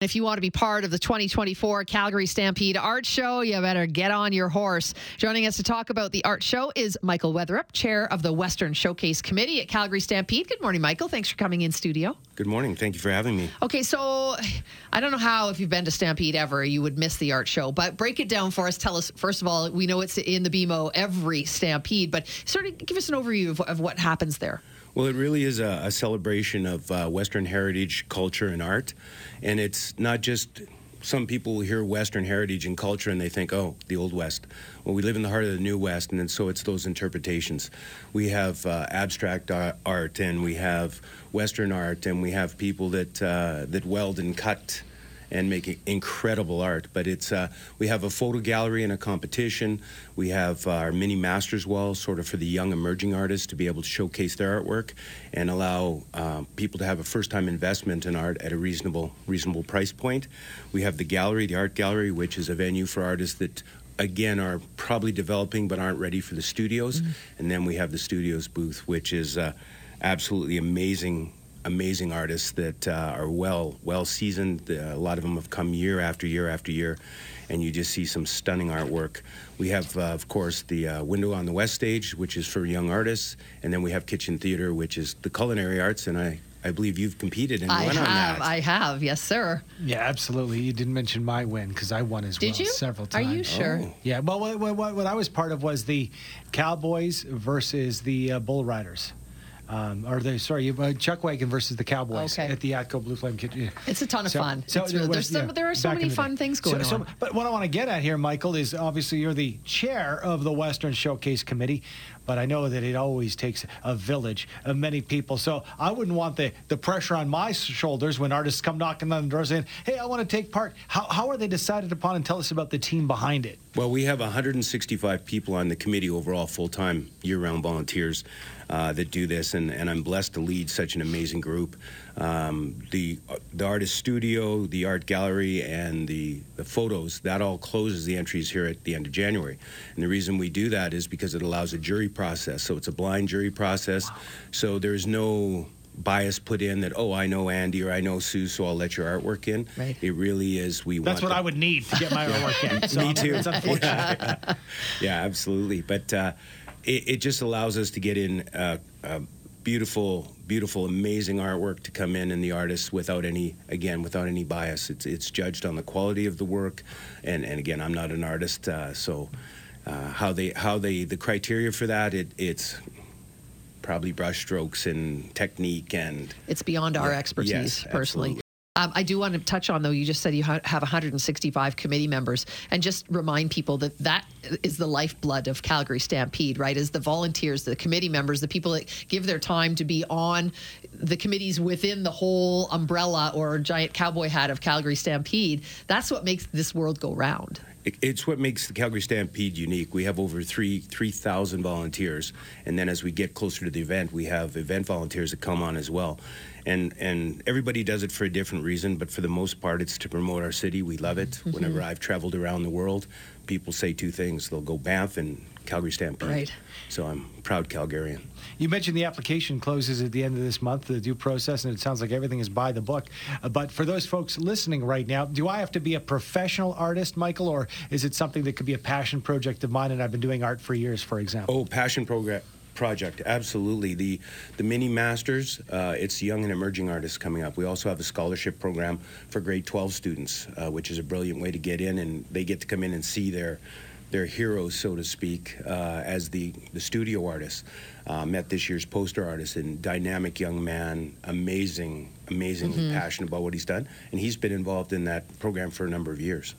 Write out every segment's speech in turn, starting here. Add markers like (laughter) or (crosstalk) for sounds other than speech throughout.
If you want to be part of the 2024 Calgary Stampede Art Show, you better get on your horse. Joining us to talk about the art show is Michael Wetherup, chair of the Western Showcase Committee at Calgary Stampede. Good morning, Michael. Thanks for coming in studio. Good morning. Thank you for having me. Okay, so I don't know how, if you've been to Stampede ever, you would miss the art show, but break it down for us. Tell us, first of all, we know it's in the BMO every Stampede, but sort of give us an overview of, of what happens there. Well, it really is a, a celebration of uh, Western heritage, culture, and art. And it's not just some people hear Western heritage and culture and they think, oh, the Old West. Well, we live in the heart of the New West, and so it's those interpretations. We have uh, abstract art, and we have Western art, and we have people that uh, that weld and cut and making incredible art. But it's uh, we have a photo gallery and a competition. We have uh, our mini masters wall, sort of for the young emerging artists to be able to showcase their artwork and allow uh, people to have a first time investment in art at a reasonable reasonable price point. We have the gallery, the art gallery, which is a venue for artists that again are probably developing but aren't ready for the studios. Mm-hmm. And then we have the studios booth, which is uh, absolutely amazing amazing artists that uh, are well well seasoned. Uh, a lot of them have come year after year after year, and you just see some stunning artwork. We have, uh, of course, the uh, window on the west stage, which is for young artists, and then we have kitchen theater, which is the culinary arts, and I. I believe you've competed and I won have, on that. I have, yes, sir. Yeah, absolutely. You didn't mention my win because I won as Did well you? several times. Are you sure? Oh. Yeah. Well, what, what, what I was part of was the Cowboys versus the uh, Bull Riders. Um, or the sorry, uh, Chuck Wagon versus the Cowboys Okay. at the Atco Blue Flame Kitchen. It's a ton of So- fun. so there really- was- some, yeah, there are so many fun things going so- on. But what I want to get at here, Michael, is obviously you're the chair of the Western Showcase Committee, but I know that it always takes a village of many people. So I wouldn't want the, the pressure on my shoulders when artists come knocking on the door saying, hey, I want to take part. How, how are they decided upon? And tell us about the team behind it. Well, we have 165 people on the committee overall, full time, year round volunteers uh, that do this, and, and I'm blessed to lead such an amazing group. Um, the the artist studio, the art gallery, and the, the photos that all closes the entries here at the end of January. And the reason we do that is because it allows a jury process. So it's a blind jury process. So there's no bias put in that oh I know Andy or I know Sue, so I'll let your artwork in. Right. It really is we That's want what the- I would need to get my (laughs) artwork in. So Me too. It's unfortunate. yeah, (laughs) yeah, absolutely. But uh, it, it just allows us to get in uh, uh, beautiful, beautiful, amazing artwork to come in, and the artists without any, again, without any bias. It's it's judged on the quality of the work, and and again, I'm not an artist, uh, so uh, how they how they the criteria for that it it's probably brushstrokes and technique and It's beyond our Yeah, expertise, yes, personally. Um, I do want to touch on, though, you just said you ha- have 165 committee members, and just remind people that that is the lifeblood of Calgary Stampede, right? Is the volunteers, the committee members, the people that give their time to be on the committees within the whole umbrella or giant cowboy hat of Calgary Stampede. That's what makes this world go round. It's what makes the Calgary Stampede unique. We have over three three thousand volunteers, and then as we get closer to the event, we have event volunteers that come on as well. And and everybody does it for a different reason, but for the most part, it's to promote our city. We love it. Mm-hmm. Whenever I've traveled around the world, people say two things: they'll go Banff and Calgary Stampede. Right. So I'm a proud Calgarian. You mentioned the application closes at the end of this month, the due process, and it sounds like everything is by the book. Uh, but for those folks listening right now, do I have to be a professional artist, Michael, or is it something that could be a passion project of mine and I've been doing art for years, for example? Oh, passion program project, absolutely. The the mini masters, uh, it's young and emerging artists coming up. We also have a scholarship program for grade 12 students, uh, which is a brilliant way to get in, and they get to come in and see their their heroes, so to speak, uh, as the the studio artists. Uh, met this year's poster artist and dynamic young man, amazing, amazingly passionate about what he's done, and he's been involved in that program for a number of years.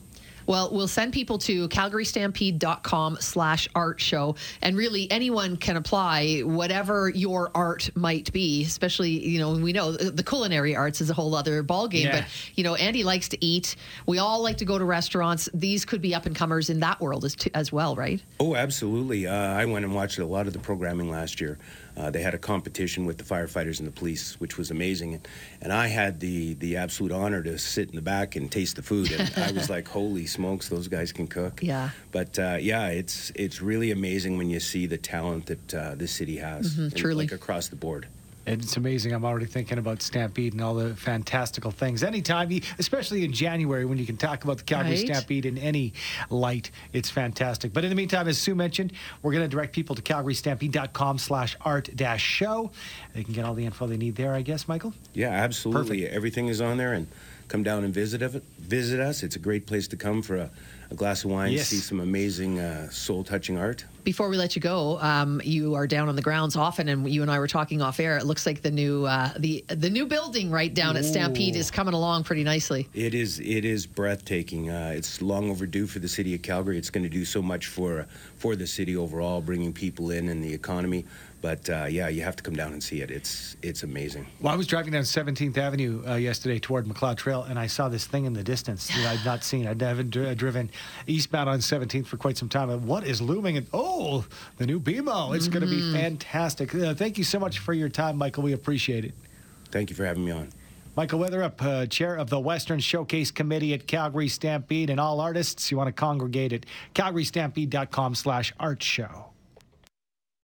Well, we'll send people to calgarystampede.com slash art show. And really, anyone can apply whatever your art might be, especially, you know, we know the culinary arts is a whole other ballgame. Yeah. But, you know, Andy likes to eat. We all like to go to restaurants. These could be up and comers in that world as, as well, right? Oh, absolutely. Uh, I went and watched a lot of the programming last year. Uh, they had a competition with the firefighters and the police, which was amazing. And, and I had the, the absolute honor to sit in the back and taste the food. And I was (laughs) like, holy smokes, those guys can cook. Yeah. But uh, yeah, it's it's really amazing when you see the talent that uh, this city has, and, truly. like across the board. It's amazing. I'm already thinking about Stampede and all the fantastical things. Anytime, you- especially in January when you can talk about the Calgary Right. Stampede in any light, it's fantastic. But in the meantime, as Sue mentioned, we're going to direct people to calgarystampede.com slash art dash show. They can get all the info they need there, I guess, Michael? Yeah, absolutely. Everything is on there, and come down and visit. Visit us. It's a great place to come for a, a glass of wine, Yes. see some amazing uh, soul-touching art. Before we let you go, um, you are down on the grounds often, and you and I were talking off air. It looks like the new uh, the the new building right down at Stampede is coming along pretty nicely. It is it is breathtaking. Uh, it's long overdue for the city of Calgary. It's going to do so much for for the city overall, bringing people in and the economy. But uh, yeah, you have to come down and see it. It's it's amazing. Well, I was driving down 17th Avenue uh, yesterday toward Macleod Trail, and I saw this thing in the distance that I'd not seen. I'd haven't dri- driven eastbound on 17th for quite some time. And what is looming? And oh, the new BMO. It's going to be fantastic. Uh, thank you so much for your time, Michael. We appreciate it. Thank you for having me on. Michael Wetherup, uh, chair of the Western Showcase Committee at Calgary Stampede, and all artists you want to congregate at calgarystampede.com slash art show.